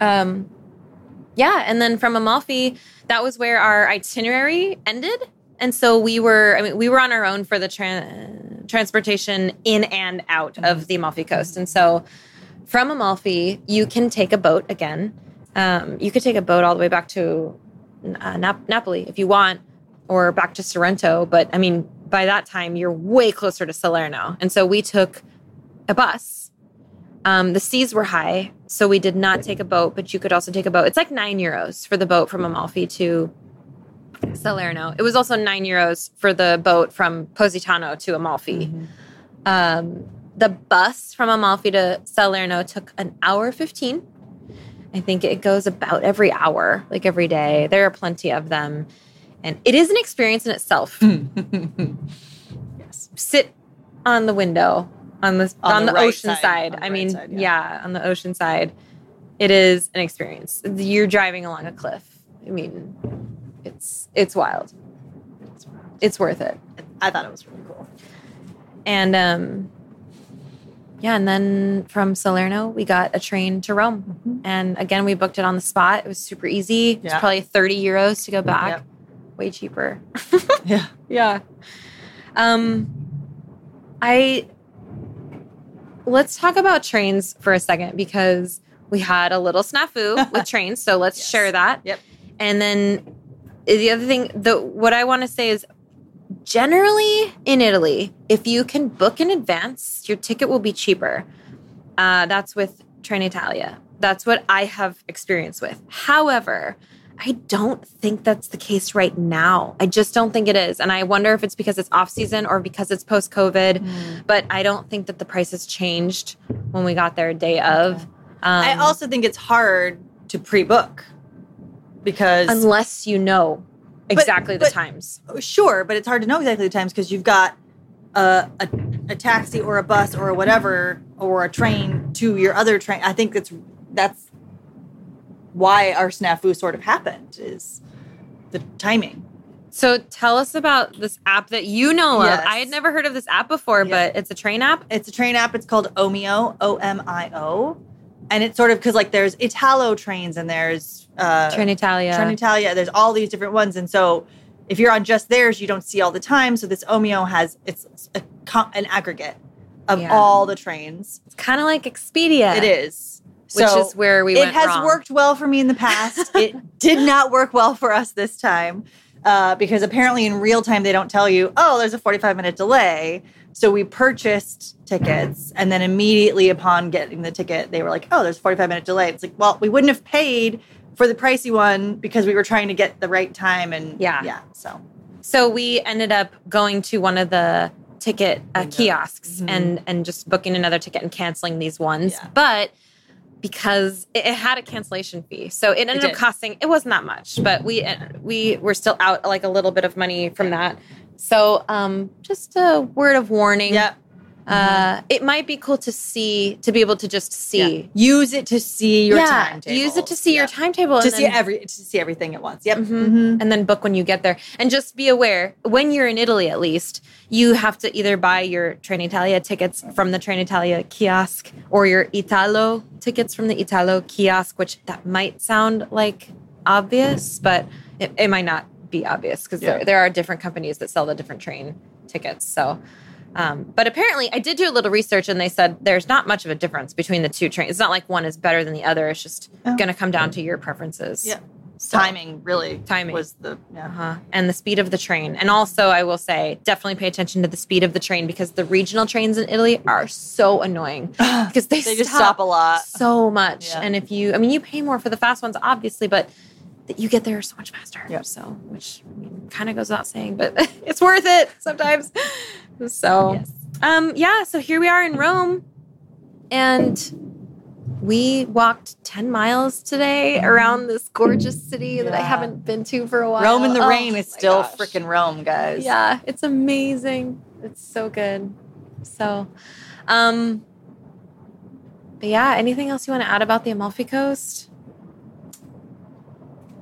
Um yeah, and then from Amalfi, that was where our itinerary ended. And so we were I mean we were on our own for the tran- transportation in and out of the Amalfi coast. And so from Amalfi, you can take a boat again. Um, you could take a boat all the way back to uh, Nap- Napoli if you want, or back to Sorrento. But I mean, by that time, you're way closer to Salerno. And so we took a bus. Um, the seas were high, so we did not take a boat, but you could also take a boat. It's like nine euros for the boat from Amalfi to Salerno. It was also nine euros for the boat from Positano to Amalfi. Um, the bus from Amalfi to Salerno took an hour 15. I think it goes about every hour, like every day. There are plenty of them. And it is an experience in itself. yes. Sit on the window on the on, On the, the right ocean side, side. the I right mean, side, yeah. yeah. on the ocean side. It is an experience. You're driving along a cliff. I mean, it's it's wild. It's worth it. I thought it was really cool. And um yeah, and then from Salerno, we got a train to Rome. And again, we booked it on the spot. It was super easy. Yeah. probably 30 euros to go back. Yep. Way cheaper. Yeah. yeah. Um I let's talk about trains for a second because we had a little snafu with trains. So let's Yes. share that. Yep. And then the other thing, the what I want to say is generally in Italy, if you can book in advance, your ticket will be cheaper. Uh, that's with Trenitalia. That's what I have experience with. However, I don't think that's the case right now. I just don't think it is. And I wonder if it's because it's off season or because it's post COVID. But I don't think that the prices changed when we got there day of. Um, I also think it's hard to pre-book because unless you know exactly the but- times. sure, but it's hard to know exactly the times because you've got a, a a taxi or a bus or a whatever or a train to your other train. I think that's that's why our snafu sort of happened is the timing. So tell us about this app that you know Yes. of. I had never heard of this app before, Yeah. but it's a train app. It's a train app. It's called Omio, O M I O, and it's sort of because like there's Italo trains and there's uh, Trenitalia. Trenitalia. There's all these different ones, and so if you're on just theirs, you don't see all the time. So this Omio has it's a, an aggregate of Yeah. all the trains. It's kind of like Expedia. It is, Which So is where we it has wrong. worked well for me in the past. it did not work well for us this time uh, because apparently in real time they don't tell you, oh, there's a 45 minute delay. So we purchased tickets, and then immediately upon getting the ticket, they were like, oh, there's a 45 minute delay. It's like, well, we wouldn't have paid for the pricey one because we were trying to get the right time and Yeah. yeah. So So we ended up going to one of the ticket uh, kiosks Mhm. and and just booking another ticket and canceling these ones. Yeah. But because it, it had a cancellation fee, so it ended up costing. It wasn't that much, but we uh, we were still out like a little bit of money from that. So um, just a word of warning. yeah, Uh, it might be cool to see to be able to just see. yeah. use it to see your yeah, timetable. use it to see your timetable to and see then- every to see everything at once. Yep. Mhm. Mhm. and then book when you get there. And just be aware when you're in Italy, at least, you have to either buy your Trenitalia tickets from the Trenitalia kiosk or your Italo tickets from the Italo kiosk, which that might sound like obvious, but it, it might not be obvious because Yeah. there, there are different companies that sell the different train tickets. So. Um, but apparently, I did do a little research, and they said there's not much of a difference between the two trains. It's not like one is better than the other. It's just Oh. going to come down to your preferences. Yeah. So- Timing really Timing. was the yeah. uh-huh. and the speed of the train. And also, I will say, definitely pay attention to the speed of the train because the regional trains in Italy are so annoying because they, They just stop a lot. so much. Yeah. And if you, I mean, you pay more for the fast ones, obviously, but that you get there so much faster. Yeah. So, which I mean, kind of goes without saying, but it's worth it sometimes. So, Yes. um, yeah. So here we are in Rome, and we walked 10 miles today around this gorgeous city that I haven't been to for a while. Rome in the Oh rain is still freaking Rome, guys. Yeah, it's amazing. It's so good. So, um, but yeah, anything else you want to add about the Amalfi Coast?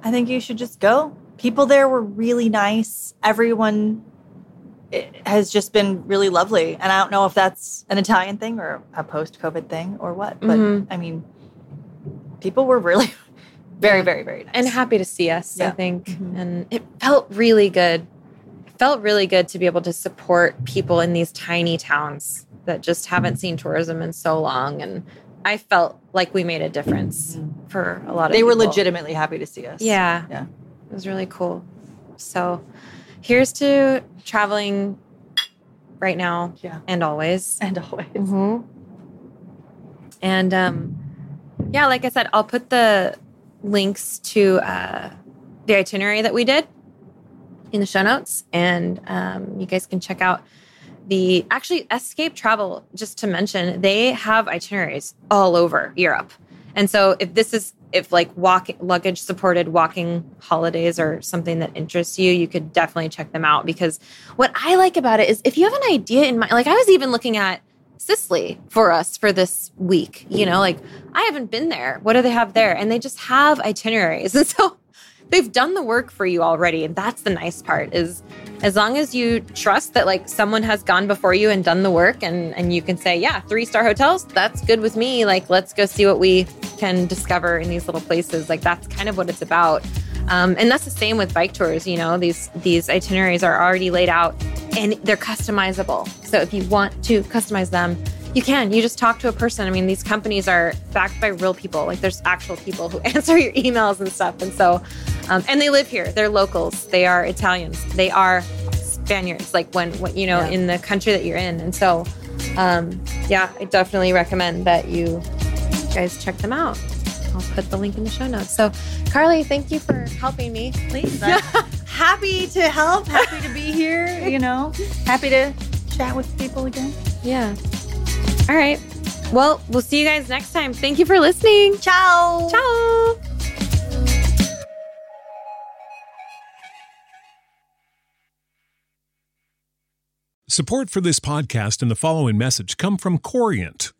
I think you should just go. People there were really nice. Everyone has just been really lovely. And I don't know if that's an Italian thing or a post COVID thing or what. But Mhm. I mean, people were really very, very, very nice. And happy to see us, I Yeah. think. Mhm. And it felt really good. It felt really good to be able to support people in these tiny towns that just haven't seen tourism in so long. And I felt like we made a difference for a lot of they were people. legitimately happy to see us. Yeah. Yeah. It was really cool. So here's to traveling right now Yeah. and always. And always. Mm-hmm. And um, yeah, like I said, I'll put the links to uh, the itinerary that we did in the show notes, and um, you guys can check out the actually S-Cape Travel. Just to mention, they have itineraries all over Europe, and so if this is if like walk luggage supported walking holidays or something that interests you, you could definitely check them out because what I like about it is if you have an idea in mind, like I was even looking at Sicily for us for this week. You know, like I haven't been there. What do they have there? And they just have itineraries. And so they've done the work for you already. And that's the nice part is as long as you trust that like someone has gone before you and done the work and and you can say, yeah, three star hotels, that's good with me. Like let's go see what we can discover in these little places. Like that's kind of what it's about. Um, and that's the same with bike tours. You know, these these itineraries are already laid out and they're customizable. So if you want to customize them, you can. You just talk to a person. I mean, these companies are backed by real people. Like there's actual people who answer your emails and stuff. And so, um, and they live here. They're locals. They are Italians. They are Spaniards. Like when, when you know, Yeah. in the country that you're in. And so, um, yeah, I definitely recommend that you guys check them out. I'll put the link in the show notes. So, Carly, thank you for helping me. Please. I'm happy to help, happy to be here, you know, happy to chat with people again. Yeah. All right. Well, we'll see you guys next time. Thank you for listening. Ciao. Ciao. Support for this podcast and the following message come from Corient.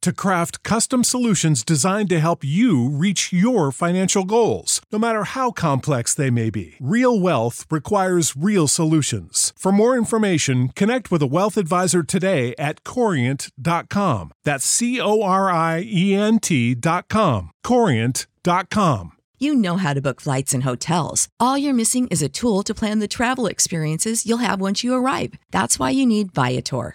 to craft custom solutions designed to help you reach your financial goals, no matter how complex they may be. Real wealth requires real solutions. For more information, connect with a wealth advisor today at corient.com. That's C O R I E N T.com. Corient.com. You know how to book flights and hotels. All you're missing is a tool to plan the travel experiences you'll have once you arrive. That's why you need Viator.